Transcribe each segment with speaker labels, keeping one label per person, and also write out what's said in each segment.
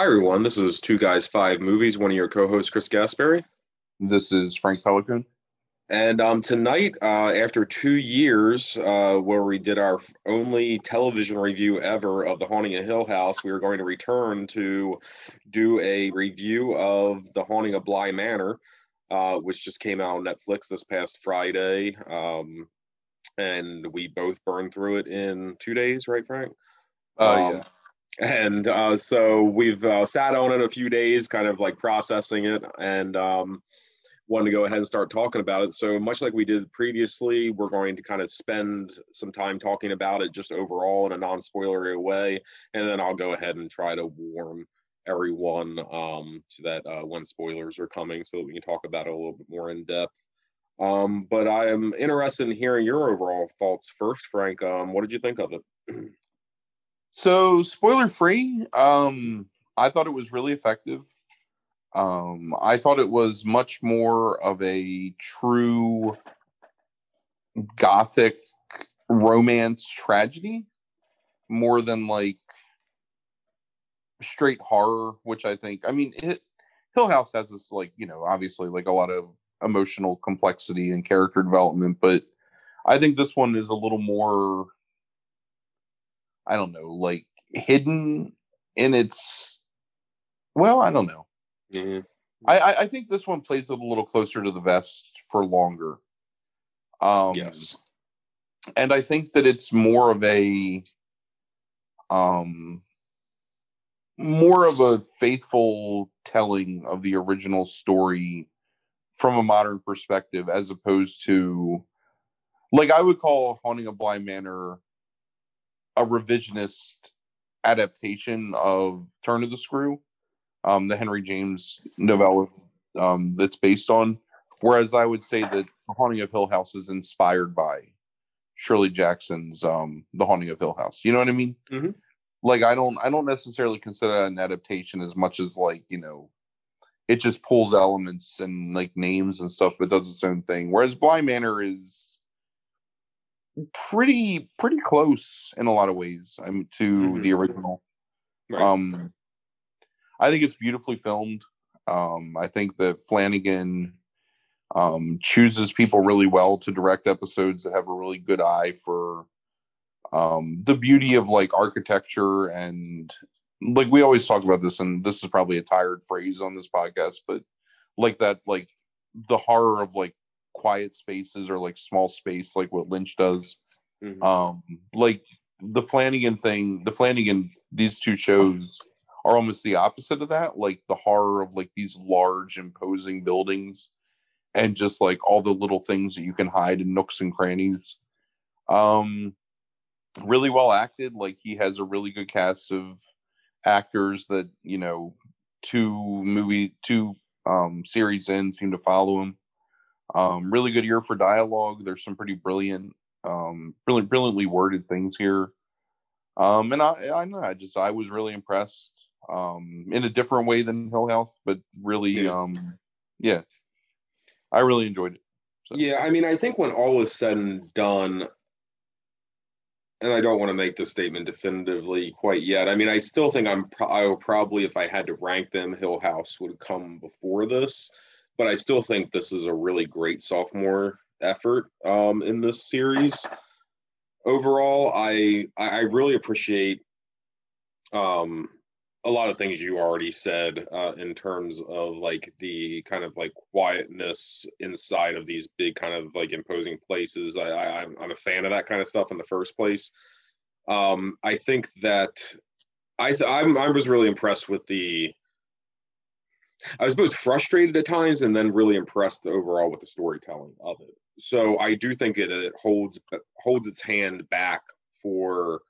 Speaker 1: Hi, everyone. This is Two Guys, Five Movies. One of your co hosts, Chris Gaspari.
Speaker 2: This is Frank Pelican.
Speaker 1: And um, tonight, uh, after two years uh, where we did our only television review ever of The Haunting of Hill House, we are going to return to do a review of The Haunting of Bly Manor, uh, which just came out on Netflix this past Friday. Um, and we both burned through it in two days, right, Frank?
Speaker 2: Oh,
Speaker 1: Um,
Speaker 2: yeah.
Speaker 1: And uh, so we've uh, sat on it a few days, kind of like processing it, and um, wanted to go ahead and start talking about it. So much like we did previously, we're going to kind of spend some time talking about it just overall in a non-spoilery way, and then I'll go ahead and try to warn everyone um, to that uh, when spoilers are coming, so that we can talk about it a little bit more in depth. Um, but I am interested in hearing your overall thoughts first, Frank. Um, what did you think of it?
Speaker 2: So, spoiler free, um, I thought it was really effective. Um, I thought it was much more of a true gothic romance tragedy more than like straight horror, which I think, I mean, it, Hill House has this, like, you know, obviously, like a lot of emotional complexity and character development, but I think this one is a little more I don't know, like hidden in its. Well, I don't know.
Speaker 1: Yeah.
Speaker 2: I, I I think this one plays it a little closer to the vest for longer. Um,
Speaker 1: Yes.
Speaker 2: and I think that it's more of a, um, more of a faithful telling of the original story from a modern perspective, as opposed to, like I would call Haunting a Bly Manor a revisionist adaptation of Turn of the Screw, um, the Henry James novella um, that's based on. Whereas I would say that The Haunting of Hill House is inspired by Shirley Jackson's um, The Haunting of Hill House. You know what I mean?
Speaker 1: Mhm.
Speaker 2: Like I don't I don't necessarily consider that an adaptation as much as like, you know, it just pulls elements and like names and stuff, but does its own thing. Whereas Bly Manor is pretty pretty close in a lot of ways I mean, to
Speaker 1: Mhm.
Speaker 2: the original.
Speaker 1: Right.
Speaker 2: Um, I think it's beautifully filmed. Um, I think that Flanagan um, chooses people really well to direct episodes that have a really good eye for um, the beauty of like architecture and like we always talk about this, and this is probably a tired phrase on this podcast, but like that, like the horror of like quiet spaces or like small space, like what Lynch does.
Speaker 1: Mhm.
Speaker 2: um like the flanagan thing the flanagan these two shows are almost the opposite of that like the horror of like these large imposing buildings and just like all the little things that you can hide in nooks and crannies. Um really well acted like he has a really good cast of actors that you know two movie two um series in seem to follow him um really good year for dialogue there's some pretty brilliant um brilliant brilliantly worded things here um and i i know i just i was really impressed um in a different way than hill house but really
Speaker 1: Yeah.
Speaker 2: um yeah i really enjoyed it so
Speaker 1: Yeah, I mean, I think when all is said and done, and I don't want to make this statement definitively quite yet. I mean, I still think I'm. Pro- I will probably, if I had to rank them, Hill House would come before this, but I still think this is a really great sophomore effort um, in this series. Overall, I I really appreciate um, a lot of things you already said uh, in terms of like the kind of like quietness inside of these big kind of like imposing places. I, I I'm, I'm a fan of that kind of stuff in the first place. Um, I think that I th- I'm, I was really impressed with the. I was both frustrated at times and then really impressed overall with the storytelling of it. So I do think it, it holds uh, holds its hand back for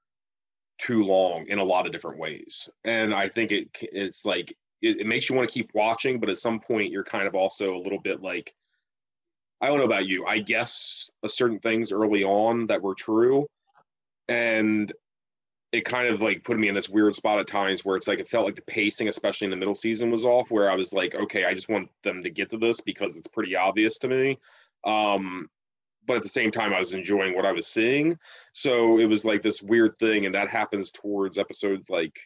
Speaker 1: too long in a lot of different ways. And I think it it's like it, it makes you want to keep watching, but at some point you're kind of also a little bit like I don't know about you. I guess a certain things early on that were true, and it kind of like put me in this weird spot at times where it's like it felt like the pacing, especially in the middle season, was off. Where I was like, okay, I just want them to get to this because it's pretty obvious to me. Um, but at the same time, I was enjoying what I was seeing. So it was like this weird thing, and that happens towards episodes like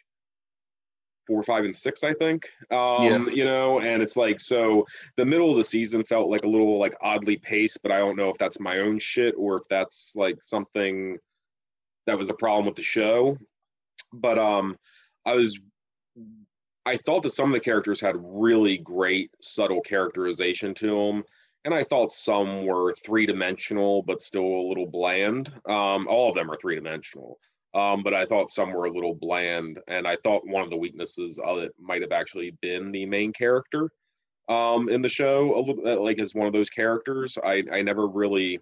Speaker 1: four, five, and six, I think. Um, yeah. you know, and it's like so the middle of the season felt like a little like oddly paced, but I don't know if that's my own shit or if that's like something that was a problem with the show. But um I was I thought that some of the characters had really great subtle characterization to them. And I thought some were three dimensional, but still a little bland. Um, all of them are three dimensional. Um, but I thought some were a little bland, and I thought one of the weaknesses of it might have actually been the main character um, in the show, a little like as one of those characters. I I never really.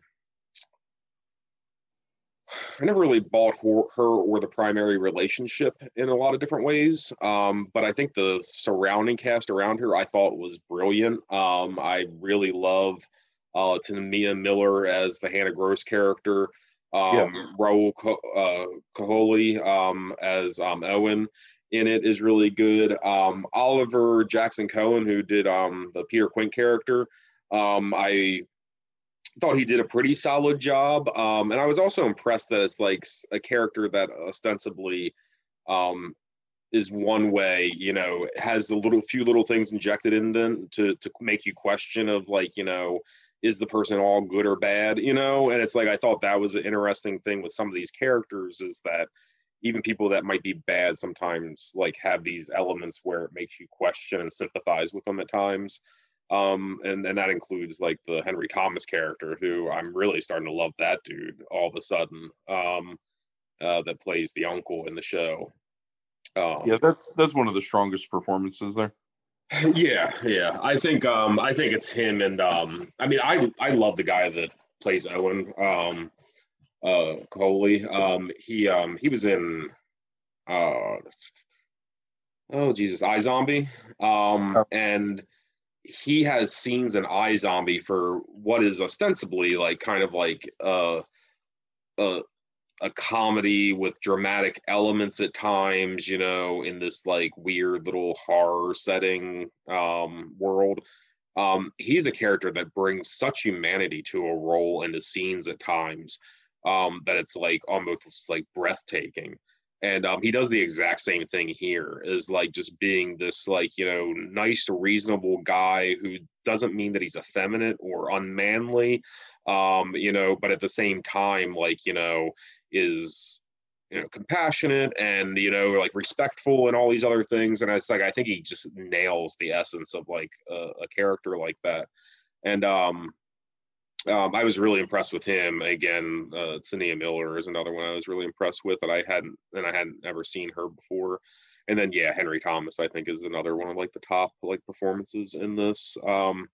Speaker 1: I never really bought her, her, or the primary relationship in a lot of different ways. Um, but I think the surrounding cast around her I thought was brilliant. Um, I really love uh, T'Nia Miller as the Hannah Gross character um, yeah. Rahul uh, um, as um, Owen in it is really good. Um, Oliver Jackson Cohen, who did um, the Peter Quint character, um, I thought he did a pretty solid job. Um, and I was also impressed that it's like a character that ostensibly um, is one way, you know, has a little few little things injected in them to to make you question of like, you know, is the person all good or bad you know and it's like i thought that was an interesting thing with some of these characters is that even people that might be bad sometimes like have these elements where it makes you question and sympathize with them at times um and and that includes like the henry thomas character who i'm really starting to love that dude all of a sudden um uh that plays the uncle in the show
Speaker 2: um, yeah that's that's one of the strongest performances there
Speaker 1: yeah, yeah. I think um I think it's him and um I mean I I love the guy that plays Owen um uh Kohli. Um he um he was in uh oh Jesus, iZombie. Um oh. and he has scenes in zombie for what is ostensibly like kind of like uh uh a comedy with dramatic elements at times, you know, in this like weird little horror setting um, world. Um, he's a character that brings such humanity to a role and the scenes at times um, that it's like almost like breathtaking. And um, he does the exact same thing here, is like just being this like you know nice, reasonable guy who doesn't mean that he's effeminate or unmanly, um, you know, but at the same time, like you know, is you know compassionate and you know like respectful and all these other things. And it's like i think he just nails the essence of like a, a character like that. And um um, I was really impressed with him. Again, uh, Miller is another one I was really impressed with that I hadn't and I hadn't ever seen her before. And then yeah, Henry Thomas I think is another one of like the top like performances in this. Um,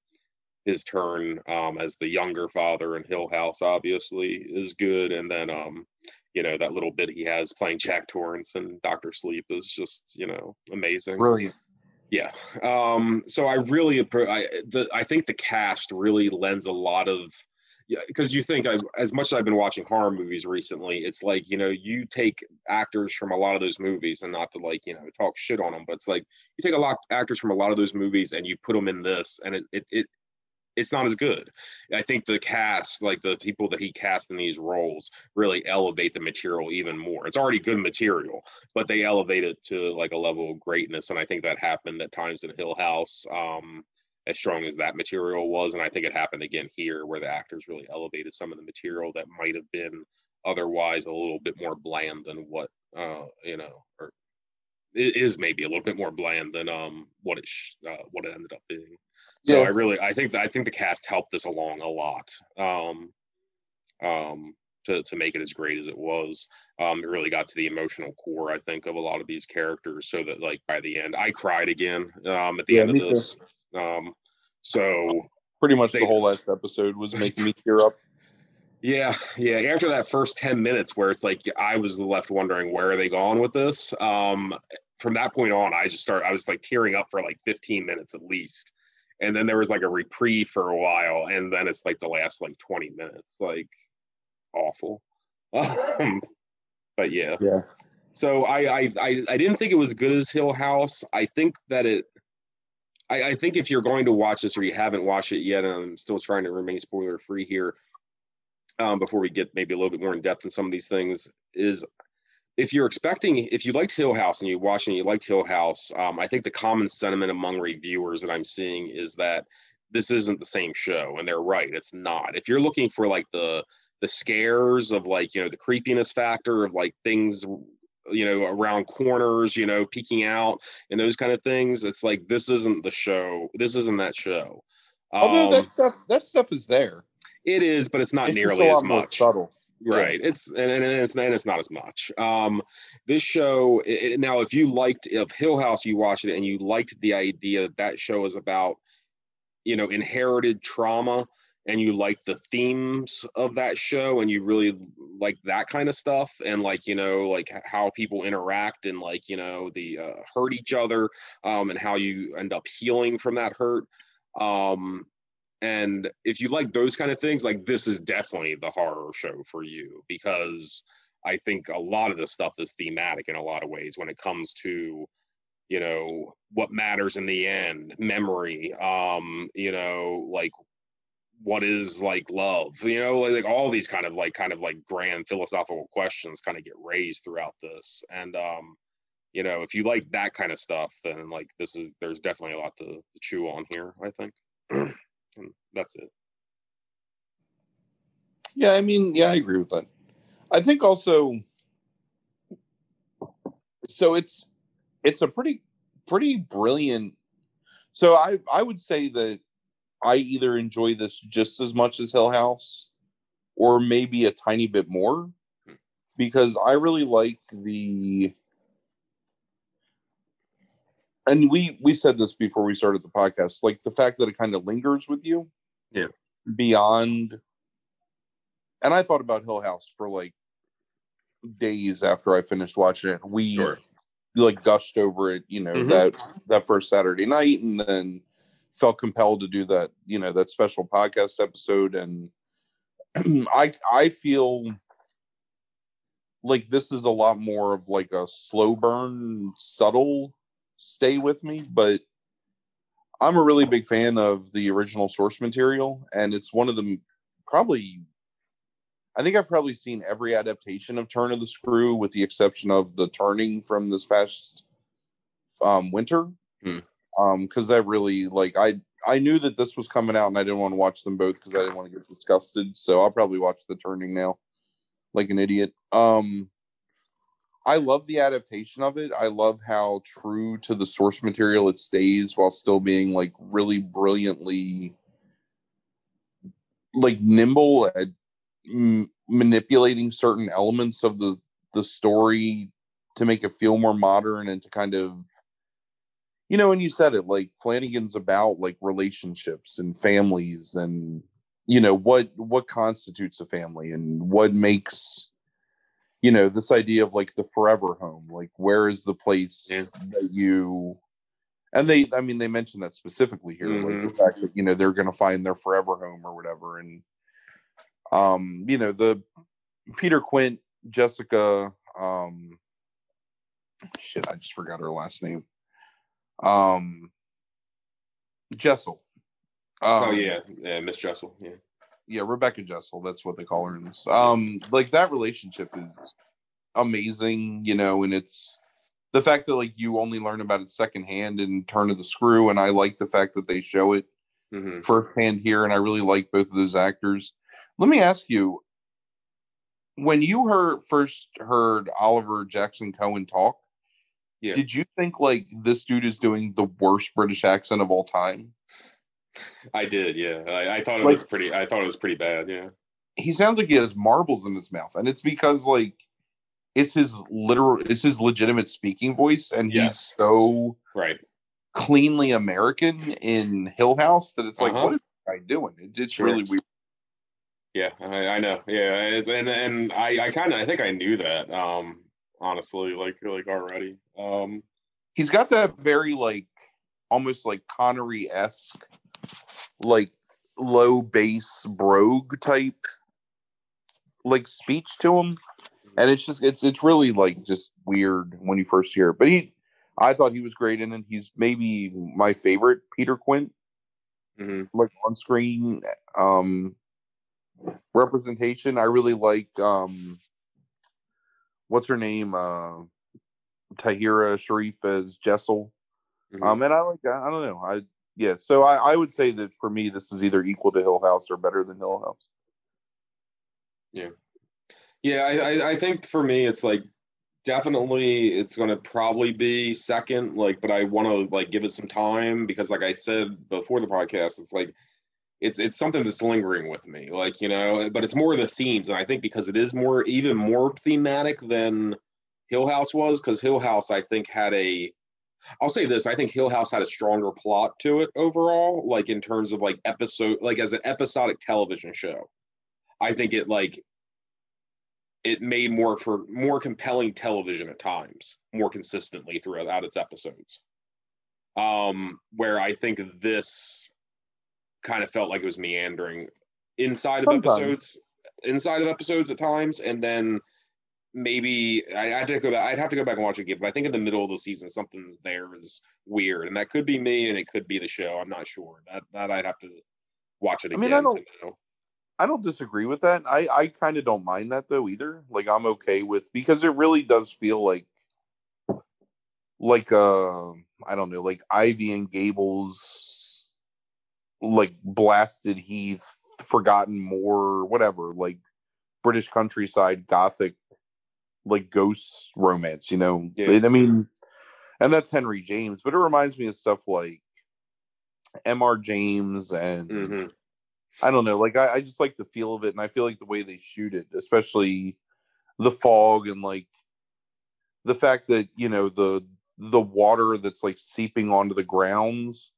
Speaker 1: his turn um, as the younger father in Hill House obviously is good, and then um, you know that little bit he has playing Jack Torrance and Doctor Sleep is just you know amazing.
Speaker 2: Brilliant.
Speaker 1: Yeah. Um, so I really I the I think the cast really lends a lot of yeah, because you think I, as much as I've been watching horror movies recently, it's like you know you take actors from a lot of those movies, and not to like you know talk shit on them, but it's like you take a lot actors from a lot of those movies and you put them in this, and it it, it it's not as good. I think the cast, like the people that he cast in these roles, really elevate the material even more. It's already good material, but they elevate it to like a level of greatness. And I think that happened at times in Hill House, um, as strong as that material was. And I think it happened again here, where the actors really elevated some of the material that might have been otherwise a little bit more bland than what uh, you know, or it is maybe a little bit more bland than um what it sh- uh, what it ended up being. So yeah. I really I think I think the cast helped this along a lot. Um, um, to, to make it as great as it was. Um, it really got to the emotional core, I think, of a lot of these characters. So that like by the end, I cried again um, at the yeah, end of this. Um, so
Speaker 2: pretty much they, the whole last episode was making me tear up.
Speaker 1: Yeah, yeah. After that first ten minutes, where it's like I was left wondering where are they going with this. Um, from that point on, I just start. I was like tearing up for like fifteen minutes at least and then there was like a reprieve for a while and then it's like the last like 20 minutes like awful. Um, but yeah.
Speaker 2: Yeah.
Speaker 1: So I, I i i didn't think it was good as hill house. I think that it I, I think if you're going to watch this or you haven't watched it yet and i'm still trying to remain spoiler free here um, before we get maybe a little bit more in depth in some of these things is if you're expecting, if you liked Hill House and you watched and you liked Hill House, um, I think the common sentiment among reviewers that I'm seeing is that this isn't the same show, and they're right. It's not. If you're looking for like the the scares of like you know the creepiness factor of like things you know around corners you know peeking out and those kind of things it's like this isn't the show this isn't that show
Speaker 2: Although
Speaker 1: Um,
Speaker 2: that stuff that stuff is there.
Speaker 1: it is but it's not
Speaker 2: It's
Speaker 1: nearly
Speaker 2: a lot
Speaker 1: as
Speaker 2: more
Speaker 1: much
Speaker 2: subtle.
Speaker 1: Right. It's and, and it's and it's not as much. Um this show it, now if you liked if hill house you watched it and you liked the idea that that show is about you know inherited trauma and you like the themes of that show and you really like that kind of stuff and like you know like how people interact and like you know the uh, hurt each other um and how you end up healing from that hurt um and if you like those kind of things like this is definitely the horror show for you because i think a lot of this stuff is thematic in a lot of ways when it comes to you know what matters in the end memory um you know like what is like love you know like, like all these kind of like kind of like grand philosophical questions kind of get raised throughout this. And um you know if you like that kind of stuff then like this is there's definitely a lot to, to chew on here i think and that's it
Speaker 2: Yeah, I mean, yeah, I agree with that. I think also so it's it's a pretty pretty brilliant so I I would say that I either enjoy this just as much as Hill House or maybe a tiny bit more hmm. because I really like the and we we said this before we started the podcast like the fact that it kind of lingers with you
Speaker 1: Yeah.
Speaker 2: beyond and I thought about Hill House for like days after I finished watching it. We like gushed over it, you know,
Speaker 1: Mhm.
Speaker 2: that that first Saturday night, and then felt compelled to do that, you know, that special podcast episode. And I I feel like this is a lot more of like a slow burn, subtle stay with me, but I'm a really big fan of the original source material, and it's one of the probably I think I've probably seen every adaptation of Turn of the Screw, with the exception of the Turning from this past um, winter.
Speaker 1: Hmm.
Speaker 2: Um, because that really like I I knew that this was coming out, and I didn't want to watch them both because I didn't want to get disgusted. So I'll probably watch the Turning now, like an idiot. Um, I love the adaptation of it. I love how true to the source material it stays while still being like really brilliantly like nimble at m- manipulating certain elements of the the story to make it feel more modern and to kind of you know and you said it like flanagan's about like relationships and families and you know what what constitutes a family and what makes you know this idea of like the forever home like where is the place
Speaker 1: Yeah.
Speaker 2: that you and they i mean they mentioned that specifically here like the fact that you know they're going to find their forever home or whatever and um you know the peter quint jessica um shit i just forgot her last name um jessel.
Speaker 1: Oh
Speaker 2: Um,
Speaker 1: yeah. Yeah miss jessel yeah
Speaker 2: yeah, Rebecca Jessel, that's what they call her in this. Um, like that relationship is amazing, you know, and it's the fact that like you only learn about it secondhand in Turn of the Screw, and I like the fact that they show it
Speaker 1: hmm
Speaker 2: firsthand here, and I really like both of those actors. Let me ask you, when you heard first heard Oliver Jackson Cohen talk,
Speaker 1: Yeah.
Speaker 2: did you think like this dude is doing the worst British accent of all time?
Speaker 1: I did yeah I, I thought it
Speaker 2: Like-
Speaker 1: was pretty i thought it was pretty bad yeah
Speaker 2: he sounds like he has marbles in his mouth, and it's because like it's his literal, it's his legitimate speaking voice, and he's so
Speaker 1: right
Speaker 2: cleanly American in Hill House that it's like,
Speaker 1: Uh-huh.
Speaker 2: what is this guy doing? It, it's
Speaker 1: Sure.
Speaker 2: really weird.
Speaker 1: Yeah, I, I know. Yeah, and and I I kind of I think I knew that. Um, honestly, like like already. Um,
Speaker 2: He's got that very like almost like Connery esque, like low bass brogue type like speech to him and it's just it's it's really like just weird when you first hear it but he i thought he was great in it he's maybe my favorite peter quint
Speaker 1: mhm.
Speaker 2: like on screen um representation i really like um what's her name? Uh, Tahirah Sharif as Jessel.
Speaker 1: Mhm.
Speaker 2: Um, and I like. I don't know. I yeah. So I, I would say that for me, this is either equal to Hill House or better than Hill House.
Speaker 1: Yeah, I, I, I think for me, it's like definitely it's going to probably be second. Like, but I want to like give it some time because, like I said before the podcast, it's like it's it's something that's lingering with me. Like you know, but it's more the themes, and I think because it is more even more thematic than Hill House was, because Hill House I think had a. I'll say this: I think Hill House had a stronger plot to it overall, like in terms of like episode, like as an episodic television show. I think it like it made more for more compelling television at times, more consistently throughout its episodes. Um, where I think this kind of felt like it was meandering inside of
Speaker 2: Sometimes.
Speaker 1: episodes, inside of episodes at times, and then maybe I had to go back. I'd have to go back and watch it again, but I think in the middle of the season, something there is weird, and that could be me, and it could be the show. I'm not sure. That that I'd have to watch it
Speaker 2: I
Speaker 1: again.
Speaker 2: mean, I don't-
Speaker 1: know.
Speaker 2: I don't disagree with that. I I kind of don't mind that though either. Like I'm okay with because it really does feel like like uh I don't know, like Ivy and Gables like blasted Heath, forgotten moor, whatever, like British countryside gothic like ghost romance, you know.
Speaker 1: Yeah.
Speaker 2: I mean and that's Henry James, but it reminds me of stuff like MR James and
Speaker 1: Mhm.
Speaker 2: I don't know. Like I, I just like the feel of it, and I feel like the way they shoot it, especially the fog and like the fact that you know the the water that's like seeping onto the grounds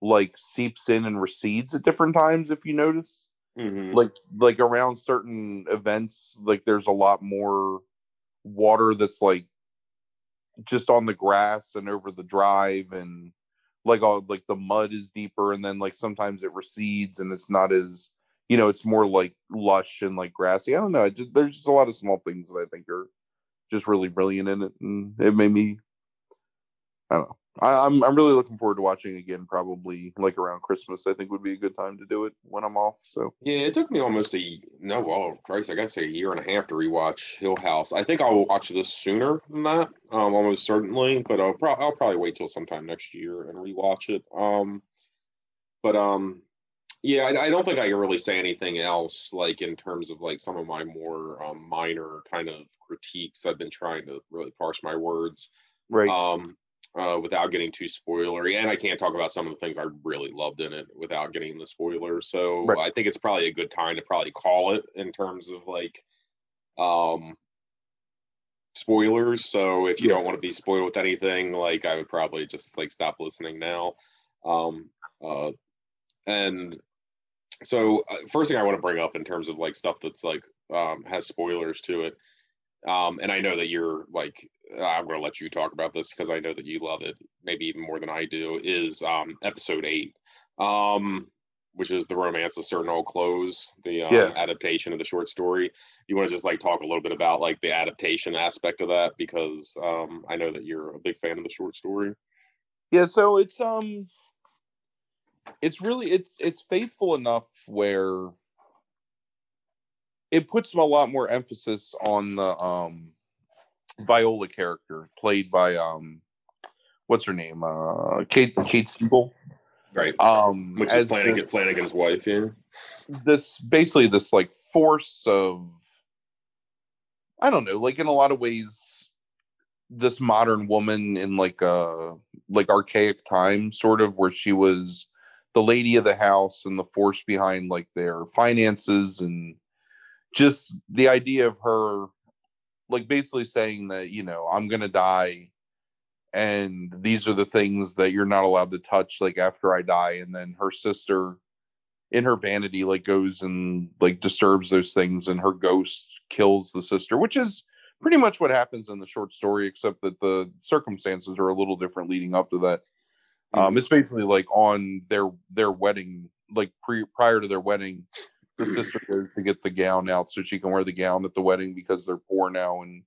Speaker 2: like seeps in and recedes at different times. If you notice,
Speaker 1: Mhm.
Speaker 2: like like around certain events, like there's a lot more water that's like just on the grass and over the drive and like all like the mud is deeper and then like sometimes it recedes and it's not as you know it's more like lush and like grassy. I don't know. Just, there's just a lot of small things that i think are just really brilliant in it and it made me i don't know I, I'm I'm really looking forward to watching again. Probably like around Christmas. I think would be a good time to do it when I'm off. So
Speaker 1: Yeah, it took me almost a no, well, Christ, I gotta say a year and a half to rewatch Hill House. I think I'll watch this sooner than that, um, almost certainly. But I'll, pro- I'll probably wait till sometime next year and rewatch it. Um, but um, yeah, I, I don't think I can really say anything else like in terms of like some of my more um, minor kind of critiques. I've been trying to really parse my words
Speaker 2: right,
Speaker 1: um, uh, without getting too spoilery. And I can't talk about some of the things I really loved in it without getting the spoilers. So
Speaker 2: Right.
Speaker 1: I think it's probably a good time to probably call it in terms of like um, spoilers. So if you
Speaker 2: Yeah.
Speaker 1: don't want to be spoiled with anything, like I would probably just like stop listening now. Um, uh, and so uh, first thing I want to bring up in terms of like stuff that's like um, has spoilers to it. Um, and I know that you're like, I'm going to let you talk about this because I know that you love it, maybe even more than I do. Is um, episode eight, um, which is the romance of certain old clothes, the um,
Speaker 2: Yeah.
Speaker 1: adaptation of the short story. You want to just like talk a little bit about like the adaptation aspect of that because um, I know that you're a big fan of the short story.
Speaker 2: yeah. So it's um, it's really it's it's faithful enough where it puts a lot more emphasis on the um Viola character played by um what's her name uh Kate Kate Siegel
Speaker 1: Right.
Speaker 2: um
Speaker 1: Which is Flanagan, Flanagan's wife, yeah.
Speaker 2: this basically this like force of I don't know, like in a lot of ways, this modern woman in like a like archaic time, sort of where she was the lady of the house and the force behind like their finances and just the idea of her like basically saying that, you know, I'm gonna die and these are the things that you're not allowed to touch like after I die. And then her sister in her vanity like goes and like disturbs those things and her ghost kills the sister which is pretty much what happens in the short story except that the circumstances are a little different leading up to that um it's basically like on their their wedding like pre prior to their wedding the sister goes to get the gown out so she can wear the gown at the wedding because they're poor now and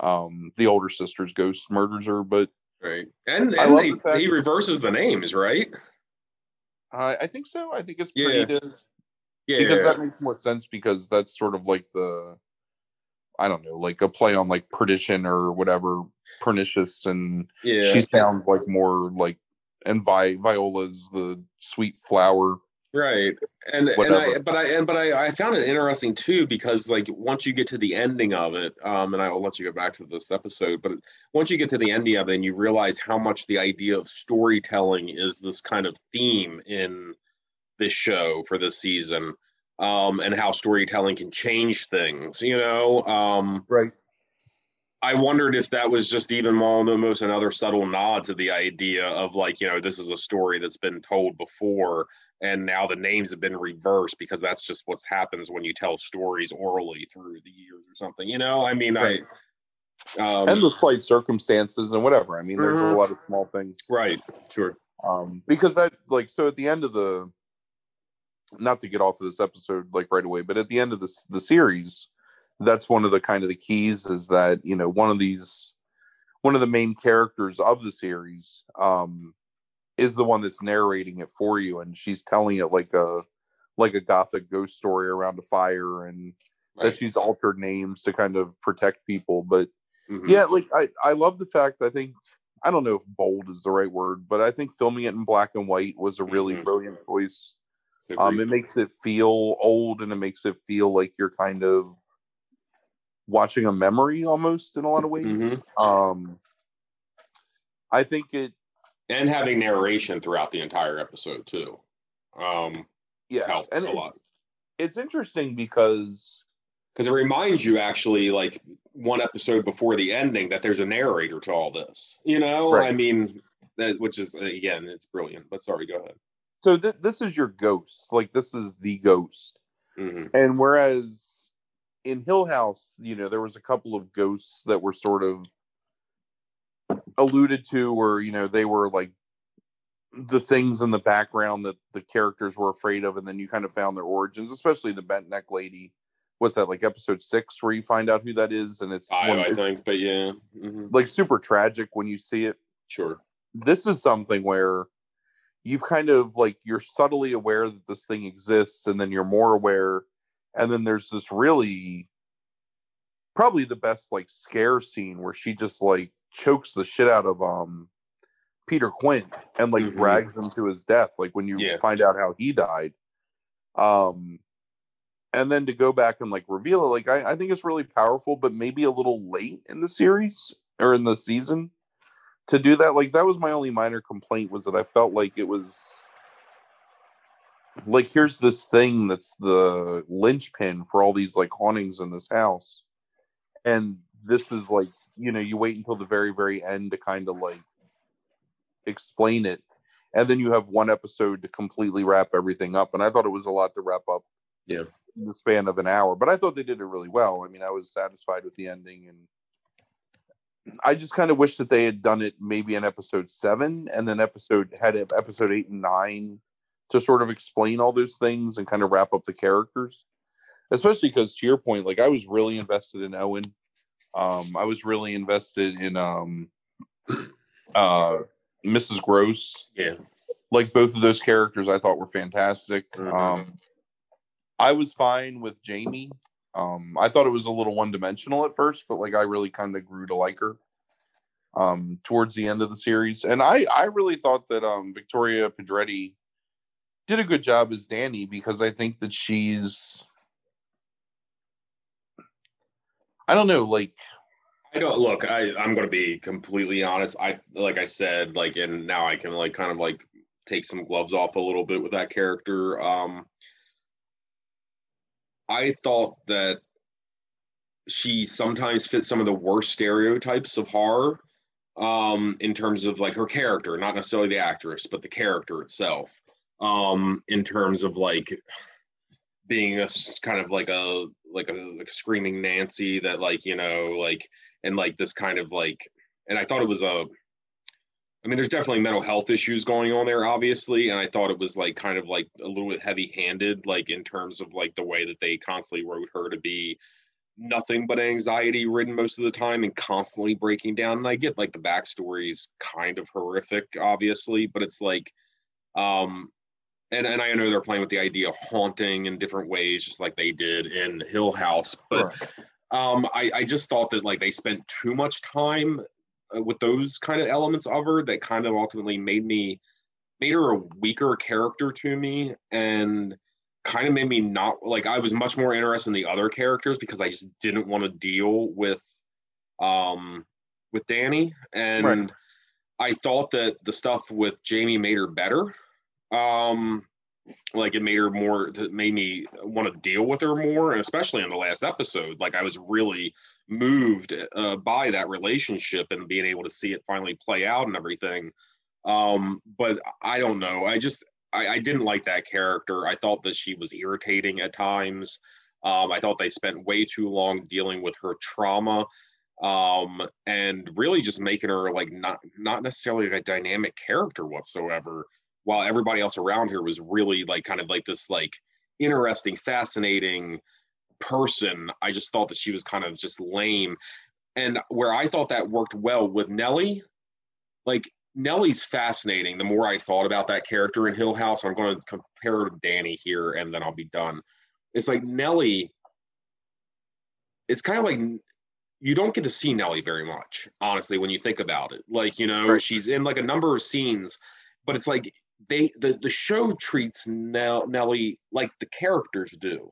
Speaker 2: um the older sister's ghost murders her but
Speaker 1: Right. And, and they,
Speaker 2: the
Speaker 1: he reverses the names, right?
Speaker 2: I i think so i think it's
Speaker 1: Yeah.
Speaker 2: pretty to
Speaker 1: Yeah.
Speaker 2: because that makes more sense because that's sort of like the I don't know, like a play on like perdition or whatever, pernicious, and
Speaker 1: Yeah.
Speaker 2: she sounds like more like and Vi- Viola's the sweet flower.
Speaker 1: Right. And and I but I and but I, I found it interesting too because like once you get to the ending of it, um, and I will let you go back to this episode, but once you get to the ending of it and you realize how much the idea of storytelling is this kind of theme in this show for this season, um, and how storytelling can change things, you know. Um
Speaker 2: Right.
Speaker 1: I wondered if that was just even almost another subtle nod to the idea of like, you know, this is a story that's been told before, and now the names have been reversed because that's just what happens when you tell stories orally through the years or something. You know, I mean,
Speaker 2: Right.
Speaker 1: I. Um,
Speaker 2: and the slight circumstances and whatever. I mean, there's
Speaker 1: Mhm.
Speaker 2: a lot of small things.
Speaker 1: right, sure.
Speaker 2: Um, because that like so at the end of the not to get off of this episode like right away, but at the end of this the series, that's one of the kind of the keys is that, you know, one of these one of the main characters of the series um is the one that's narrating it for you and she's telling it like a like a gothic ghost story around a fire and that she's altered names to kind of protect people but
Speaker 1: Mhm.
Speaker 2: yeah like i i love the fact i think i don't know if bold is the right word but i think filming it in black and white was a really
Speaker 1: Mhm.
Speaker 2: brilliant choice um it makes it feel old and it makes it feel like you're kind of watching a memory almost in a lot of ways
Speaker 1: Mhm.
Speaker 2: um i think it
Speaker 1: and having narration throughout the entire episode too. Um, Helps
Speaker 2: and
Speaker 1: a
Speaker 2: it's,
Speaker 1: lot.
Speaker 2: it's interesting because
Speaker 1: because it reminds you actually like one episode before the ending that there's a narrator to all this you know
Speaker 2: Right.
Speaker 1: i mean that which is again it's brilliant but sorry go ahead
Speaker 2: so th- this is your ghost like this is the ghost
Speaker 1: hmm
Speaker 2: And whereas in Hill House, you know, there was a couple of ghosts that were sort of alluded to, or you know, they were like the things in the background that the characters were afraid of, and then you kind of found their origins, especially the bent neck lady. What's that like episode six where you find out who that is, and it's
Speaker 1: five
Speaker 2: one-
Speaker 1: i think but yeah hmm
Speaker 2: like super tragic when you see it.
Speaker 1: Sure.
Speaker 2: This is something where you've kind of like you're subtly aware that this thing exists and then you're more aware and then there's this really probably the best like scare scene where she just like chokes the shit out of um Peter Quint and like
Speaker 1: Mhm.
Speaker 2: drags him to his death like when you
Speaker 1: Yeah.
Speaker 2: find out how he died um and then to go back and like reveal it like I, I think it's really powerful but maybe a little late in the series or in the season to do that like that was my only minor complaint was that i felt like it was like here's this thing that's the linchpin for all these like hauntings in this house. And this is like you know you wait until the very very end to kind of like explain it. And then you have one episode to completely wrap everything up. And i thought it was a lot to wrap up
Speaker 1: Yeah.
Speaker 2: in the span of an hour but i thought they did it really well. I mean i was satisfied with the ending and I just kind of wish that they had done it maybe in episode seven and then episode had episode eight and nine to sort of explain all those things and kind of wrap up the characters. Especially because to your point, like I was really invested in Owen. Um, I was really invested in um uh Mrs. Gross.
Speaker 1: yeah
Speaker 2: Like both of those characters I thought were fantastic.
Speaker 1: Mhm.
Speaker 2: Um I was fine with Jamie. Um, I thought it was a little one dimensional at first, but like I really kind of grew to like her um towards the end of the series. And I I really thought that um Victoria Pedretti did a good job as Dani because I think that she's I don't know, like
Speaker 1: I don't look. I I'm gonna be completely honest. I like I said, like, and now I can like kind of like take some gloves off a little bit with that character. Um, I thought that she sometimes fits some of the worst stereotypes of horror. Um, in terms of like her character, not necessarily the actress, but the character itself. Um, in terms of like being a kind of like a like a like screaming Nancy that like you know like and like this kind of like and I thought it was a I mean there's definitely mental health issues going on there obviously and I thought it was like kind of like a little bit heavy handed like in terms of like the way that they constantly wrote her to be nothing but anxiety ridden most of the time and constantly breaking down and I get like the backstory's kind of horrific obviously but it's like um and and I know they're playing with the idea of haunting in different ways just like they did in Hill House but Um, I, I just thought that like they spent too much time uh, with those kind of elements of her that kind of ultimately made me made her a weaker character to me and kind of made me not like I was much more interested in the other characters because I just didn't want to deal with um with Dani and
Speaker 2: Right.
Speaker 1: I thought that the stuff with Jamie made her better. Um like it made her more it made me want to deal with her more and especially in the last episode like I was really moved uh, by that relationship and being able to see it finally play out and everything um but I don't know I just I, I didn't like that character. I thought that she was irritating at times. Um, I thought they spent way too long dealing with her trauma, um, and really just making her like not not necessarily a dynamic character whatsoever. While everybody else around her was really like kind of like this like interesting, fascinating person. I just thought that she was kind of just lame. And where I thought that worked well with Nellie, like Nellie's fascinating. The more I thought about that character in Hill House, I'm going to compare her to Dani here, and then I'll be done. It's like Nellie. It's kind of like you don't get to see Nellie very much, honestly, when you think about it. Like you know,
Speaker 2: Right.
Speaker 1: she's in like a number of scenes, but it's like they the the show treats Nell, Nellie like the characters do.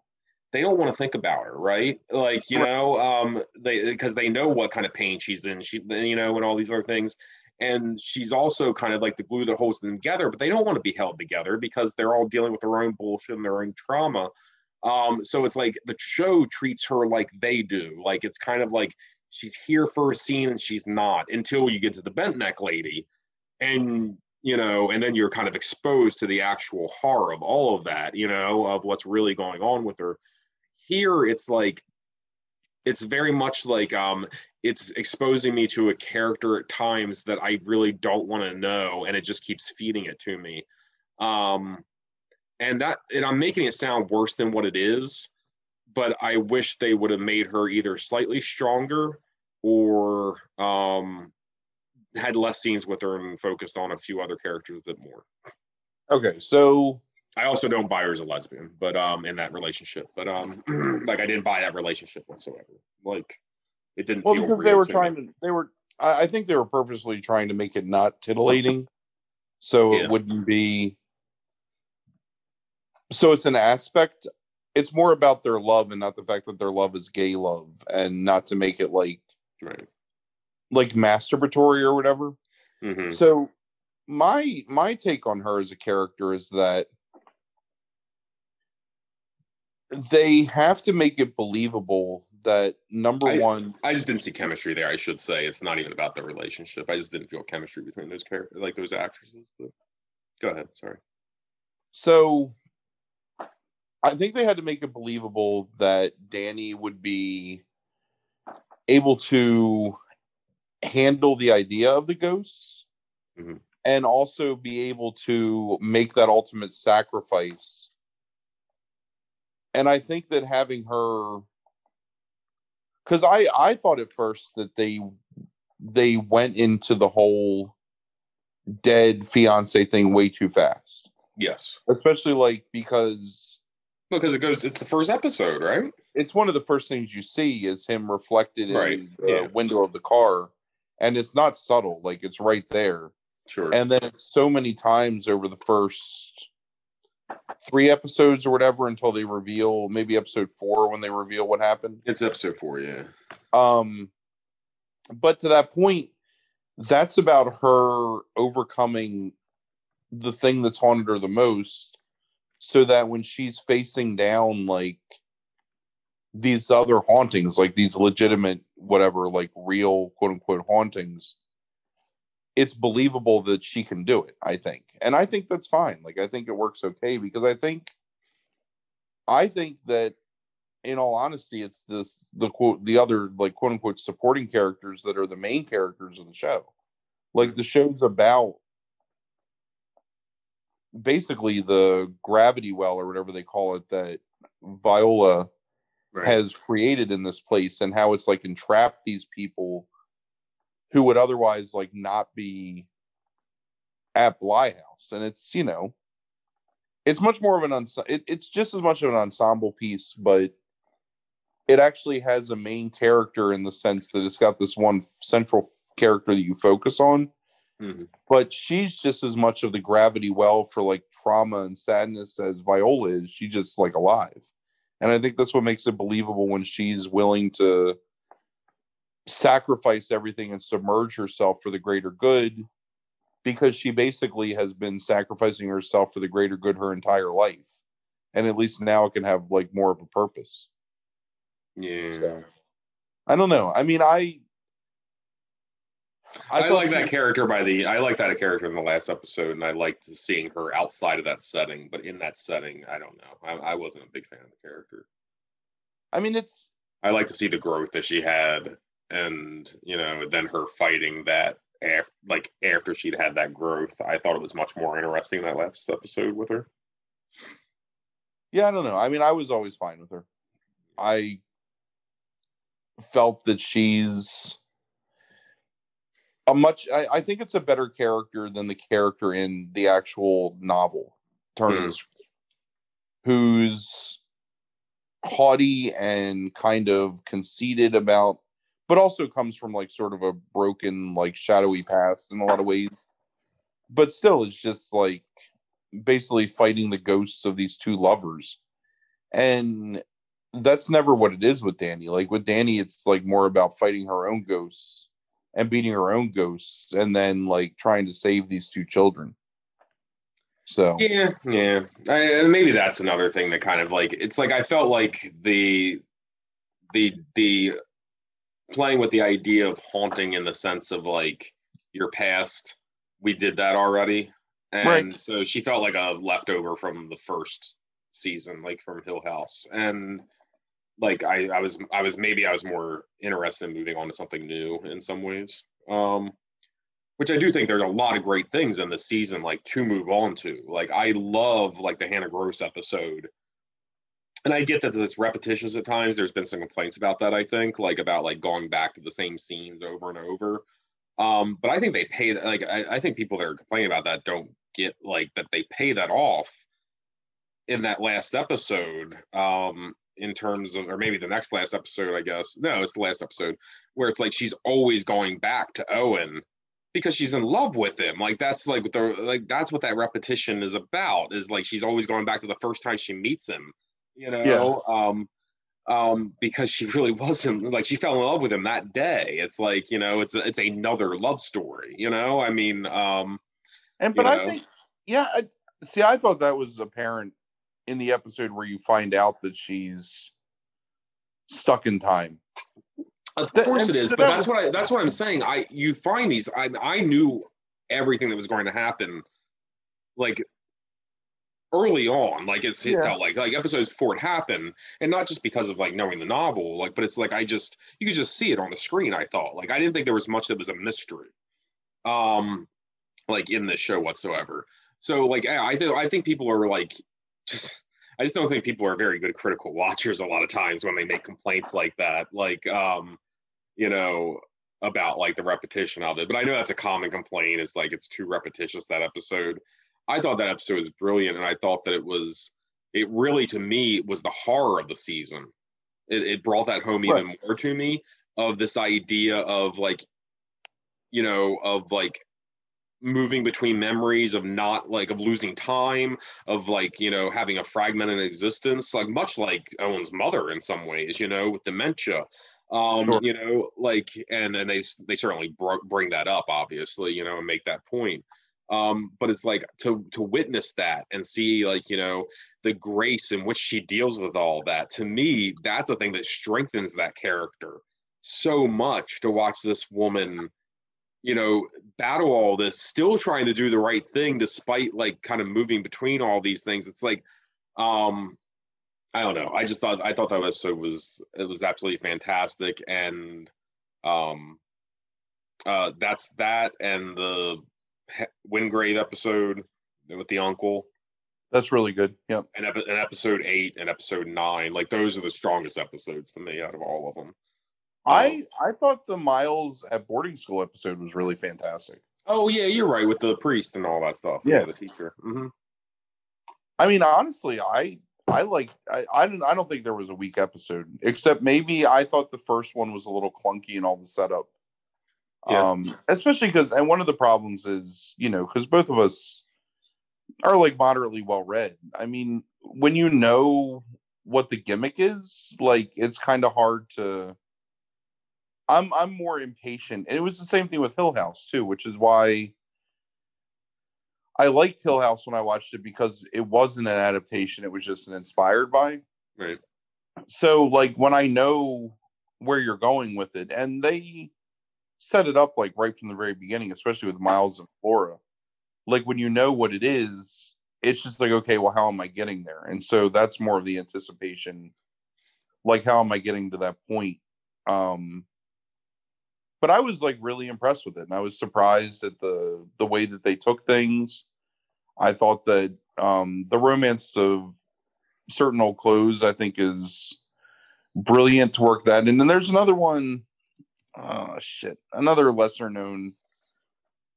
Speaker 1: They don't want to think about her, right? Like you know, um, they because they know what kind of pain she's in. She, you know, and all these other things and she's also kind of like the glue that holds them together but they don't want to be held together because they're all dealing with their own bullshit and their own trauma um so it's like the show treats her like they do like it's kind of like she's here for a scene and she's not until you get to the bent neck lady and you know and then you're kind of exposed to the actual horror of all of that you know of what's really going on with her here it's like it's very much like um it's exposing me to a character at times that I really don't want to know, and it just keeps feeding it to me. Um, and that, and I'm making it sound worse than what it is, but I wish they would have made her either slightly stronger or um, had less scenes with her and focused on a few other characters a bit more.
Speaker 2: Okay, so
Speaker 1: I also don't buy her as a lesbian, but um, in that relationship, but um, like I didn't buy that relationship whatsoever. Like it didn't.
Speaker 2: well because they were
Speaker 1: to me.
Speaker 2: trying to they were I, I think they were purposely trying to make it not titillating, so
Speaker 1: Yeah.
Speaker 2: it wouldn't be. So it's an aspect. It's more about their love and not the fact that their love is gay love, and not to make it like
Speaker 1: Right.
Speaker 2: Like masturbatory or whatever.
Speaker 1: hmm
Speaker 2: So my my take on her as a character is that they have to make it believable that number
Speaker 1: I-
Speaker 2: one
Speaker 1: I just didn't see chemistry there. I should say it's not even about the relationship. I just didn't feel chemistry between those characters, like those actresses. But go ahead. Sorry.
Speaker 2: So I think they had to make it believable that Dani would be able to handle the idea of the ghosts
Speaker 1: Mhm.
Speaker 2: and also be able to make that ultimate sacrifice. And I think that having her because I I thought at first that they they went into the whole dead fiance thing way too fast
Speaker 1: Yes,
Speaker 2: especially like because
Speaker 1: because it goes. It's the first episode, right?
Speaker 2: it's one of the first things you see is him reflected in
Speaker 1: Right,
Speaker 2: the
Speaker 1: yeah.
Speaker 2: window of the car and it's not subtle like it's right there
Speaker 1: Sure.
Speaker 2: and then it's so many times over the first three episodes or whatever until they reveal maybe episode four when they reveal what happened
Speaker 1: it's episode four. Yeah.
Speaker 2: um but to that point that's about her overcoming the thing that's haunted her the most so that when she's facing down like these other hauntings like these legitimate whatever like real quote unquote hauntings it's believable that she can do it i think and i think that's fine like i think it works okay because i think i think that in all honesty, it's this the quote the other like quote unquote supporting characters that are the main characters of the show. Like the show's about basically the gravity well or whatever they call it that Viola
Speaker 1: Right.
Speaker 2: has created in this place and how it's like entrapped these people who would otherwise like not be at Bly House. And it's, you know, it's much more of an uns- it, it's just as much of an ensemble piece, but it actually has a main character in the sense that it's got this one central character that you focus on
Speaker 1: Mhm.
Speaker 2: but she's just as much of the gravity well for like trauma and sadness as viola is she's just like alive and i think that's what makes it believable when she's willing to sacrifice everything and submerge herself for the greater good because she basically has been sacrificing herself for the greater good her entire life. And at least now it can have like more of a purpose.
Speaker 1: Yeah.
Speaker 2: so i don't know. I mean i
Speaker 1: I,
Speaker 2: thought
Speaker 1: like that character by the I like that character in the last episode, and I liked seeing her outside of that setting. But in that setting, I don't know. I, I wasn't a big fan of the character.
Speaker 2: i mean it's
Speaker 1: I like to see the growth that she had, and you know, then her fighting that after like after she'd had that growth. I thought it was much more interesting that last episode with her.
Speaker 2: Yeah, I don't know. I mean, I was always fine with her. I felt that she's a much I, I think it's a better character than the character in the actual novel, Turn of
Speaker 1: Hmm.
Speaker 2: the Screw, who's haughty and kind of conceited about but also comes from like sort of a broken, like shadowy past in a lot of ways. But still it's just like basically fighting the ghosts of these two lovers. And that's never what it is with Dani. Like with Dani, it's like more about fighting her own ghosts and beating her own ghosts and then like trying to save these two children. So
Speaker 1: Yeah, yeah. I, maybe that's another thing that kind of like it's like I felt like the the the playing with the idea of haunting in the sense of like your past. We did that already, and
Speaker 2: Right.
Speaker 1: so she felt like a leftover from the first season, like from Hill House, and like I I was I was maybe I was more interested in moving on to something new in some ways. Um, which I do think there's a lot of great things in the season, like to move on to. Like I love like the Hannah Grose episode, and I get that it's repetitious at times. There's been some complaints about that. I think like about like going back to the same scenes over and over. Um, but I think they pay like I, I think people that are complaining about that don't get like that they pay that off in that last episode. Um, in terms of or maybe the next last episode, I guess. No, it's the last episode where it's like she's always going back to Owen because she's in love with him. Like that's like the like that's what that repetition is about. Is like she's always going back to the first time she meets him. You know, um, um, because she really wasn't like she fell in love with him that day. It's like you know, it's it's another love story. You know, I mean, um,
Speaker 2: and but I
Speaker 1: know.
Speaker 2: think yeah, I, see I thought that was apparent in the episode where you find out that she's stuck in time.
Speaker 1: Of
Speaker 2: That-
Speaker 1: course
Speaker 2: and
Speaker 1: it is, but that's what I that's what I'm saying. I you find these. I I knew everything that was going to happen, like early on. Like it's it
Speaker 2: Yeah.
Speaker 1: felt like like episodes before it happened, and not just because of like knowing the novel. Like, but it's like I just you could just see it on the screen. I thought like I didn't think there was much that was a mystery, um, like in this show whatsoever. So like I I, th- I think people are like just. I just don't think people are very good critical watchers a lot of times when they make complaints like that. Like, um, you know, about like the repetition of it. But I know that's a common complaint. Is like it's too repetitious that episode. I thought that episode was brilliant, and I thought that it was. It really, to me, was the horror of the season. It, it brought that home even more to me of this idea of like, you know, of like moving between memories of not like of losing time of like you know having a fragmented existence like much like owen's mother in some ways you know with dementia um
Speaker 2: Sure.
Speaker 1: you know like and and they they certainly br- bring that up obviously you know and make that point um but it's like to to witness that and see like you know the grace in which she deals with all that to me that's the thing that strengthens that character so much to watch this woman you know battle all this still trying to do the right thing despite like kind of moving between all these things. It's like um i don't know. I just thought i thought that episode was it was absolutely fantastic. And um uh that's that and the He- wingrave episode with the uncle.
Speaker 2: That's really good. Yeah.
Speaker 1: and, epi- and episode eight and episode nine. Like those are the strongest episodes to me out of all of them
Speaker 2: I I thought the Miles at boarding school episode was really fantastic.
Speaker 1: oh yeah you're right with the priest and all that stuff
Speaker 2: Yeah.
Speaker 1: the teacher hmm
Speaker 2: I mean, honestly, I I like I I don't I don't think there was a weak episode except maybe I thought the first one was a little clunky and all the setup.
Speaker 1: Yeah.
Speaker 2: Um especially cuz and one of the problems is, you know, cuz both of us are like moderately well read. I mean, when you know what the gimmick is, like it's kind of hard to I'm I'm more impatient. And it was the same thing with Hill House too, which is why I liked Hill House when I watched it because it wasn't an adaptation, it was just an inspired by.
Speaker 1: Right.
Speaker 2: So like when I know where you're going with it, and they set it up like right from the very beginning, especially with Miles and Flora. Like when you know what it is, it's just like, okay, well, how am I getting there? And so that's more of the anticipation. Like, how am I getting to that point? Um, but I was like really impressed with it, and I was surprised at the the way that they took things. I thought that um, the romance of certain old clothes, I think, is brilliant to work that. And then there's another one, oh shit, another lesser known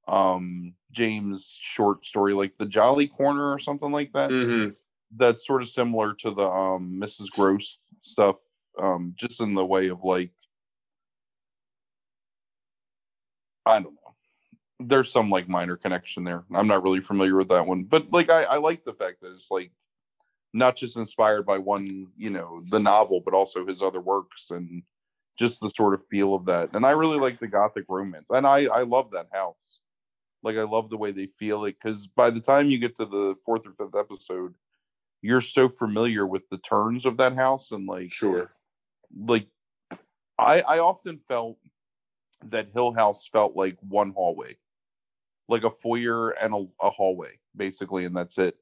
Speaker 2: um James short story, like the Jolly Corner or something like that.
Speaker 1: hmm
Speaker 2: That's sort of similar to the um Mrs. Grose stuff, um, just in the way of like I don't know. There's some like minor connection there. I'm not really familiar with that one, but like I, I like the fact that it's like not just inspired by one, you know, the novel, but also his other works and just the sort of feel of that. And I really like the gothic romance, and I I love that house. Like I love the way they feel it because by the time you get to the fourth or fifth episode, you're so familiar with the turns of that house and like
Speaker 1: Sure.
Speaker 2: like I I often felt that Hill House felt like one hallway, like a foyer and a, a hallway, basically, and that's it.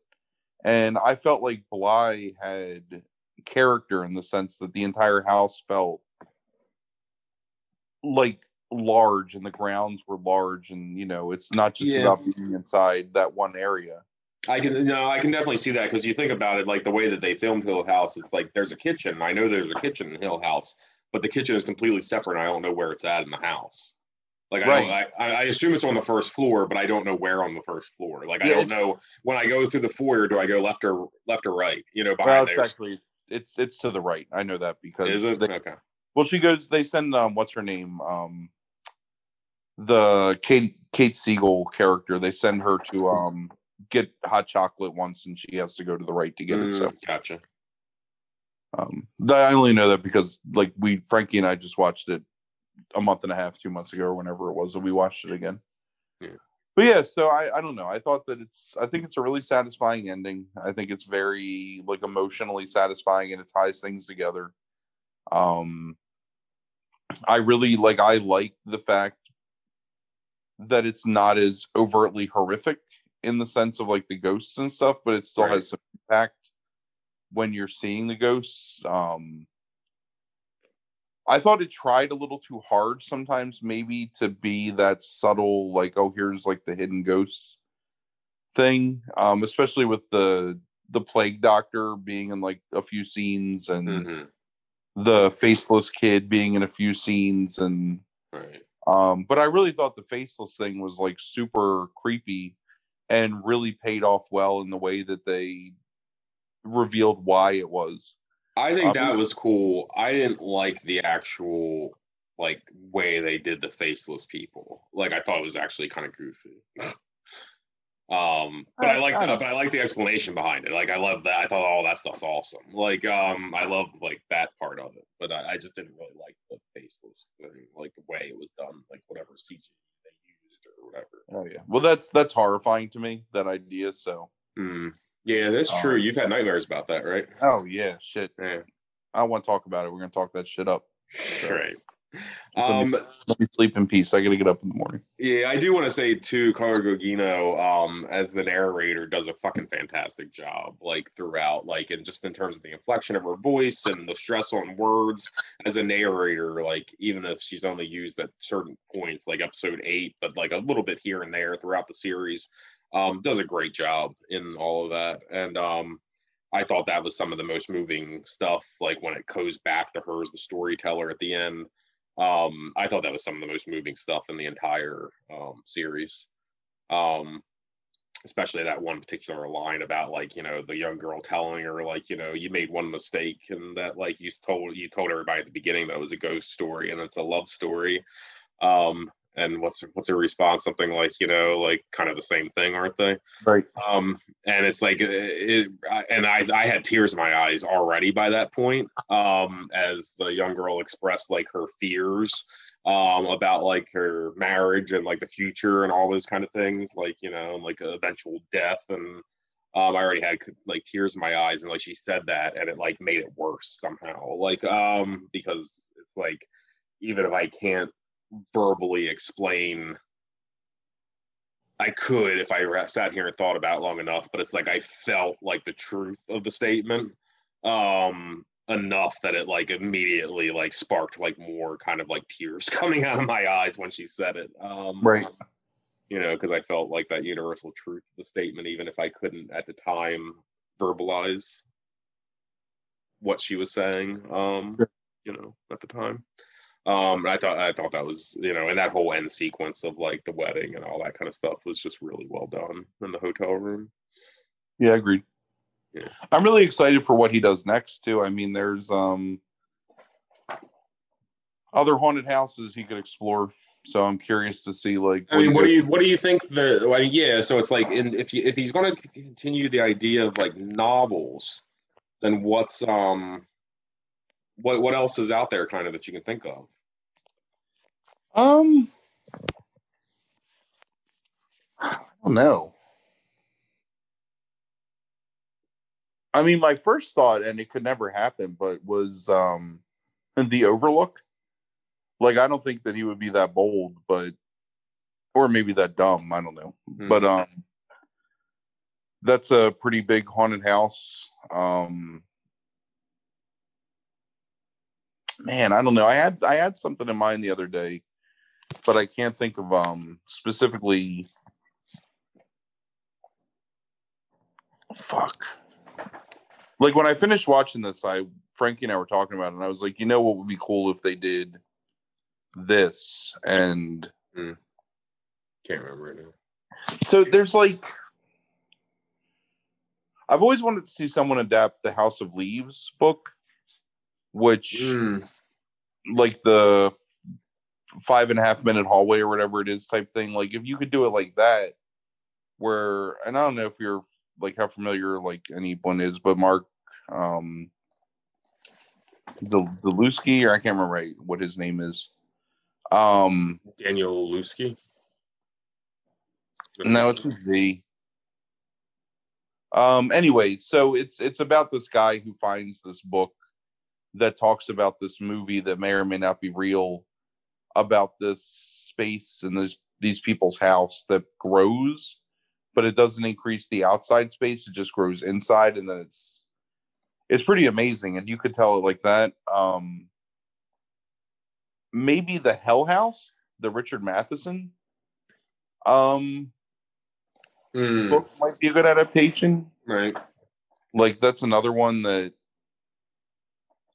Speaker 2: And I felt like Bly had character in the sense that the entire house felt like large and the grounds were large and you know it's not just
Speaker 1: Yeah.
Speaker 2: about being inside that one area
Speaker 1: I can no, I can definitely see that because you think about it, like the way that they filmed Hill House, it's like there's a kitchen. I know there's a kitchen in Hill House, but the kitchen is completely separate. I don't know where it's at in the house. Like I, don't,
Speaker 2: Right.
Speaker 1: I, I assume it's on the first floor, but I don't know where on the first floor. Like I don't know when I go through the foyer, do I go left or left or right? You know,
Speaker 2: well
Speaker 1: behind
Speaker 2: it's
Speaker 1: there.
Speaker 2: actually it's it's to the right i know that because
Speaker 1: Is it
Speaker 2: they-
Speaker 1: okay?
Speaker 2: Well, she goes. They send um, what's her name? Um, the Kate Kate Siegel character. They send her to um get hot chocolate once, and she has to go to the right to get it. So,
Speaker 1: Mm, gotcha.
Speaker 2: Um, I only know that because like we Frankie and I just watched it a month and a half, two months ago, or whenever it was, and we watched it again.
Speaker 1: Yeah.
Speaker 2: But yeah, so I I don't know. I thought that it's I think it's a really satisfying ending. I think it's very like emotionally satisfying, and it ties things together. Um, I really like I like the fact that it's not as overtly horrific in the sense of like the ghosts and stuff, but it still
Speaker 1: Right.
Speaker 2: has some impact when you're seeing the ghosts. Um I thought it tried a little too hard sometimes, maybe to be that subtle, like, oh, here's like the hidden ghosts thing. Um, especially with the the plague doctor being in like a few scenes and
Speaker 1: hmm
Speaker 2: the faceless kid being in a few scenes and
Speaker 1: Right.
Speaker 2: um but i really thought the faceless thing was like super creepy and really paid off well in the way that they revealed why it was
Speaker 1: I think
Speaker 2: Um,
Speaker 1: that was cool. I didn't like the actual like way they did the faceless people. Like I thought it was actually kind of goofy. um, but I like the, but I like the explanation behind it. Like I love that. I thought all that stuff's awesome. Like um, I love like that part of it. But I, I just didn't really like the faceless thing, like the way it was done, like whatever CG they used or whatever.
Speaker 2: oh yeah well that's that's horrifying to me that idea so
Speaker 1: Hmm. Yeah, that's true.
Speaker 2: Um,
Speaker 1: You've had nightmares about that, right?
Speaker 2: oh yeah shit
Speaker 1: Yeah.
Speaker 2: i want to talk about it we're gonna talk that shit up
Speaker 1: Right.
Speaker 2: let,
Speaker 1: Um,
Speaker 2: me, let me sleep in peace i gotta get up in the morning
Speaker 1: Yeah, I do want to say too, Carla Gugino, um, as the narrator, does a fucking fantastic job, like throughout, like, and just in terms of the inflection of her voice and the stress on words as a narrator, like, even if she's only used at certain points, like episode eight, but like a little bit here and there throughout the series, um, does a great job in all of that. And um, I thought that was some of the most moving stuff, like when it goes back to her as the storyteller at the end. Um i thought that was some of the most moving stuff in the entire um series. Um especially that one particular line about like you know the young girl telling her like you know you made one mistake and that like you told you told everybody at the beginning that it was a ghost story and it's a love story. Um and what's what's her response? Something like you know like kind of the same thing aren't they?
Speaker 2: Right.
Speaker 1: um and it's like it, it and i i had tears in my eyes already by that point um as the young girl expressed like her fears um about like her marriage and like the future and all those kind of things like you know like eventual death. And um i already had like tears in my eyes and like she said that and it like made it worse somehow. Like um because it's like even if i can't verbally explain I could if I sat here and thought about it long enough, but it's like I felt like the truth of the statement um enough that it like immediately like sparked like more kind of like tears coming out of my eyes when she said it. Um
Speaker 2: Right.
Speaker 1: you know, because I felt like that universal truth of the statement, even if I couldn't at the time verbalize what she was saying, um,
Speaker 2: Sure.
Speaker 1: you know, at the time. Um, I thought I thought that was, you know, and that whole end sequence of like the wedding and all that kind of stuff was just really well done in the hotel room.
Speaker 2: Yeah, agreed.
Speaker 1: Yeah.
Speaker 2: I'm really excited for what he does next too. I mean, there's um other haunted houses he could explore. So I'm curious to see like
Speaker 1: I mean, what do you what do you think the? Well, yeah, so it's like, in, if you, if he's going to continue the idea of like novels, then what's um, what what else is out there kind of that you can think of?
Speaker 2: Um I don't know. I mean, my first thought, and it could never happen, but was um the Overlook. Like, I don't think that he would be that bold, but or maybe that dumb. I don't know.
Speaker 1: Hmm.
Speaker 2: But um that's a pretty big haunted house. Um man, I don't know. I had I had something in mind the other day, but I can't think of um specifically fuck. Like when I finished watching this, I Frankie and I were talking about it, and I was like, you know what would be cool if they did this and
Speaker 1: Can't remember right now.
Speaker 2: so there's like I've always wanted to see someone adapt the House of Leaves book, which
Speaker 1: Mm,
Speaker 2: like the five and a half minute hallway or whatever it is type thing. Like if you could do it like that, where and I don't know if you're like how familiar like anyone is, but Mark um Zalewski or I can't remember right what his name is. Um
Speaker 1: Daniel Lusky.
Speaker 2: No, it's a Z. Um. Anyway, so it's it's about this guy who finds this book that talks about this movie that may or may not be real, about this space and this these people's house that grows, but it doesn't increase the outside space; it just grows inside, and then it's it's pretty amazing, and you could tell it like that. Um. Maybe the Hell House, the Richard Matheson. Um,
Speaker 1: Mm,
Speaker 2: book might be a good adaptation.
Speaker 1: right.
Speaker 2: Like that's another one that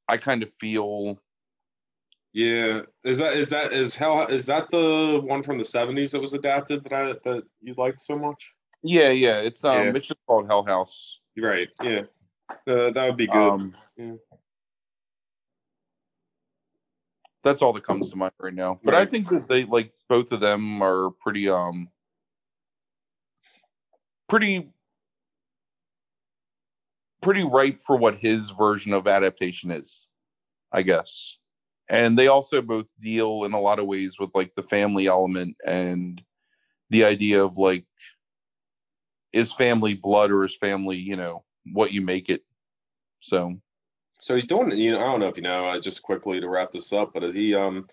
Speaker 2: I kind of feel.
Speaker 1: Yeah. Is that is that is hell is that the one from the seventies that was adapted that I that you liked so much?
Speaker 2: Yeah, yeah. It's um,
Speaker 1: Yeah.
Speaker 2: it's just called Hell House.
Speaker 1: Right. Yeah. Uh, that would be good.
Speaker 2: Um,
Speaker 1: Yeah.
Speaker 2: That's all that comes to mind right now. But I think that they like both of them are pretty um, pretty pretty ripe for what his version of adaptation is, I guess. And they also both deal in a lot of ways with like the family element and the idea of like is family blood or is family, you know, what you make it. So
Speaker 1: So he's doing, you know, I don't know if you know, uh, just quickly to wrap this up, but is he um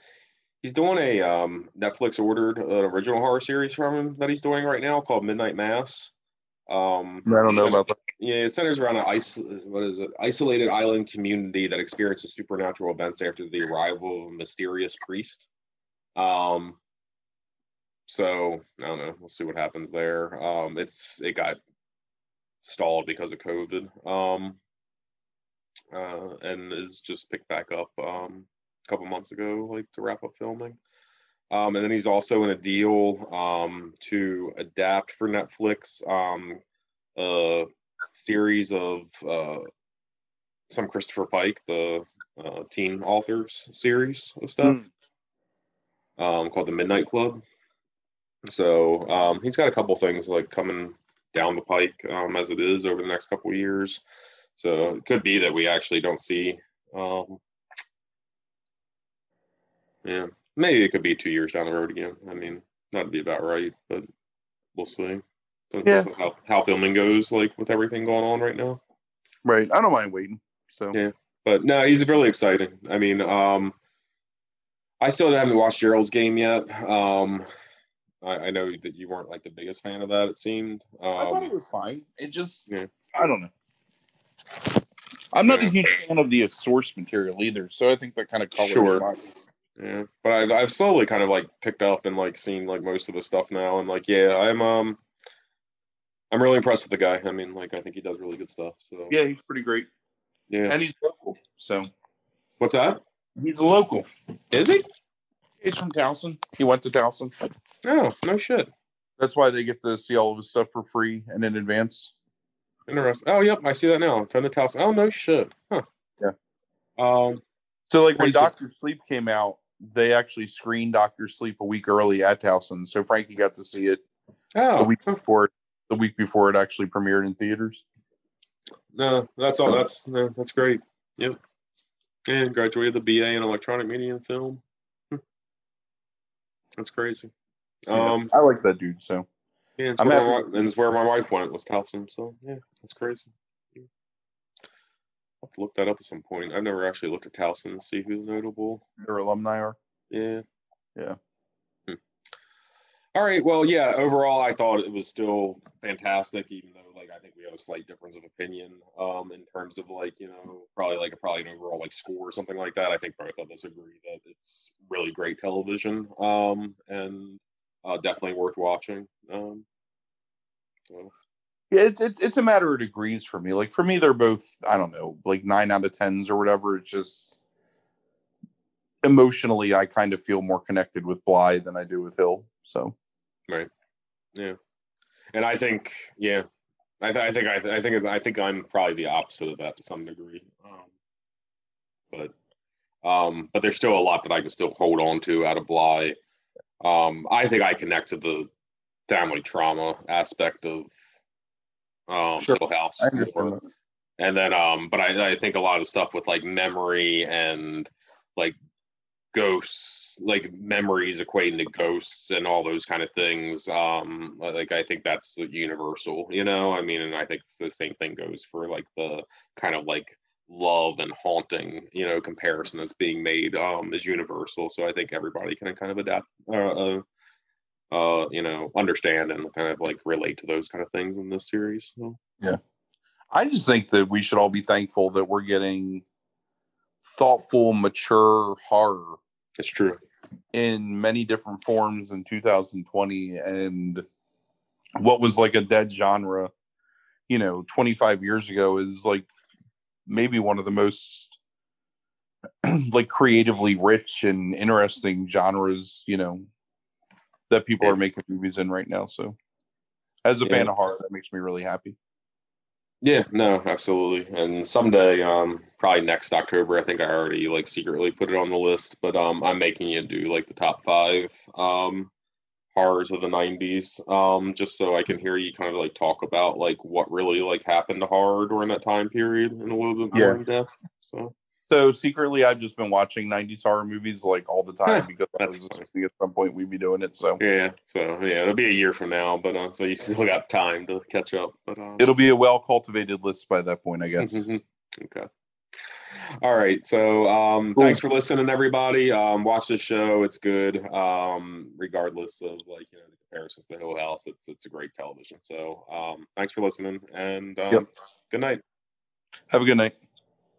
Speaker 1: he's doing a um Netflix ordered an original horror series from him that he's doing right now called Midnight Mass. Um
Speaker 2: I don't know about that.
Speaker 1: Yeah, it centers around an ice what is it? Isolated island community that experiences supernatural events after the arrival of a mysterious priest. Um so I don't know, we'll see what happens there. Um it's it got stalled because of COVID. Um uh, and is just picked back up um, a couple months ago, like to wrap up filming. Um, and then he's also in a deal um, to adapt for Netflix um, series of uh, some Christopher Pike, the uh, teen authors series of stuff um, called the Midnight Club. So um, he's got a couple things like coming down the pike um, as it is over the next couple of years. So it could be that we actually don't see. Um, yeah, maybe it could be two years down the road again. I mean, that'd be about right, but we'll see. Depends
Speaker 2: Yeah.
Speaker 1: on How, how filming goes, like with everything going on right now.
Speaker 2: Right. I don't mind waiting. So
Speaker 1: Yeah. But no, he's really exciting. I mean, um, I still haven't watched Gerald's game yet. Um, I, I know that you weren't like the biggest fan of that. It seemed.
Speaker 2: I thought it
Speaker 1: Um,
Speaker 2: was fine. It just
Speaker 1: Yeah.
Speaker 2: I don't know. I'm not
Speaker 1: Yeah.
Speaker 2: a huge fan of the source material either, so I think that kind of colors
Speaker 1: Sure.
Speaker 2: my-
Speaker 1: yeah, but I've I've slowly kind of like picked up and like seen like most of the stuff now, and like yeah, I'm um, I'm really impressed with the guy. I mean, like I think he does really good stuff. So
Speaker 2: Yeah, he's pretty great,
Speaker 1: yeah.
Speaker 2: and he's local. So
Speaker 1: What's that?
Speaker 2: he's a local.
Speaker 1: Is he?
Speaker 2: He's from Towson. He went to Towson.
Speaker 1: Oh, no shit.
Speaker 2: That's why they get to see all of his stuff for free and in advance.
Speaker 1: Interesting. Oh, yep, I see that now. Ton to House. Oh, no shit. Huh.
Speaker 2: Yeah.
Speaker 1: Um.
Speaker 2: So like when Doctor Sleep came out, they actually screened Doctor Sleep a week early at Towson. So Frankie got to see it
Speaker 1: Oh.
Speaker 2: week before it, the week before it actually premiered in theaters.
Speaker 1: No, that's all. That's no, that's great. Yep. And graduated the BA in electronic media and film. Hmm. That's crazy. Um,
Speaker 2: I like that dude. So
Speaker 1: yeah, it's
Speaker 2: I'm
Speaker 1: where my,
Speaker 2: happy-
Speaker 1: wi- and it's where my wife went was Towson. So yeah, that's crazy. Yeah. I'll have to look that up at some point. I've never actually looked at Towson to see who's notable.
Speaker 2: their alumni are.
Speaker 1: Yeah.
Speaker 2: Yeah.
Speaker 1: All right. Well, yeah. Overall, I thought it was still fantastic, even though like I think we have a slight difference of opinion um, in terms of like you know probably like a probably an overall like score or something like that. I think both of us agree that it's really great television um, and uh, definitely worth watching. Um, so,
Speaker 2: Yeah, it's, it's it's a matter of degrees for me. Like for me, they're both I don't know, like nine out of tens or whatever. It's just emotionally, I kind of feel more connected with Bly than I do with Hill. So
Speaker 1: yeah. And I think yeah, I, th- I think I, th- I think I think I'm probably the opposite of that to some degree. Um, but um, but there's still a lot that I can still hold on to out of Bly. Um, I think I connect to the family trauma aspect of um,
Speaker 2: Sure.
Speaker 1: House.
Speaker 2: I understand
Speaker 1: more.
Speaker 2: that.
Speaker 1: And then, um, but I, I think a lot of stuff with like memory and like ghosts, like memories equating to ghosts and all those kind of things. Um, like I think that's universal, you know. I mean, and I think the same thing goes for like the kind of like love and haunting, you know, comparison that's being made um, is universal. So I think everybody can kind of adapt, uh, uh, uh, you know, understand and kind of like relate to those kind of things in this series. So. Yeah.
Speaker 2: I just think that we should all be thankful that we're getting thoughtful, mature horror
Speaker 1: It's true.
Speaker 2: in many different forms in 2020 and what was like a dead genre you know 25 years ago is like maybe one of the most like creatively rich and interesting genres you know that people
Speaker 1: Yeah.
Speaker 2: are making movies in right now so as a
Speaker 1: Yeah.
Speaker 2: fan of horror that makes me really happy
Speaker 1: Yeah, no, absolutely. And someday, um, probably next October, I think I already like secretly put it on the list, but um, I'm making you do like the top five um horrors of the '90s, um, just so I can hear you kind of like talk about like what really like happened to horror during that time period in a little bit more
Speaker 2: Yeah.
Speaker 1: in depth. So
Speaker 2: so secretly i've just been watching 90s horror movies like all the time
Speaker 1: Huh,
Speaker 2: because I was at some point we'd be doing it so
Speaker 1: yeah, so yeah, it'll be a year from now, but uh, so you still got time to catch up. But um,
Speaker 2: it'll be a well cultivated list by that point i guess.
Speaker 1: Okay. All right. So um thanks for listening, everybody. Um watch the show. It's good. Um, regardless of like, you know, the comparisons to Hill House. It's it's a great television. So um thanks for listening and um
Speaker 2: Yep.
Speaker 1: good night.
Speaker 2: have a good night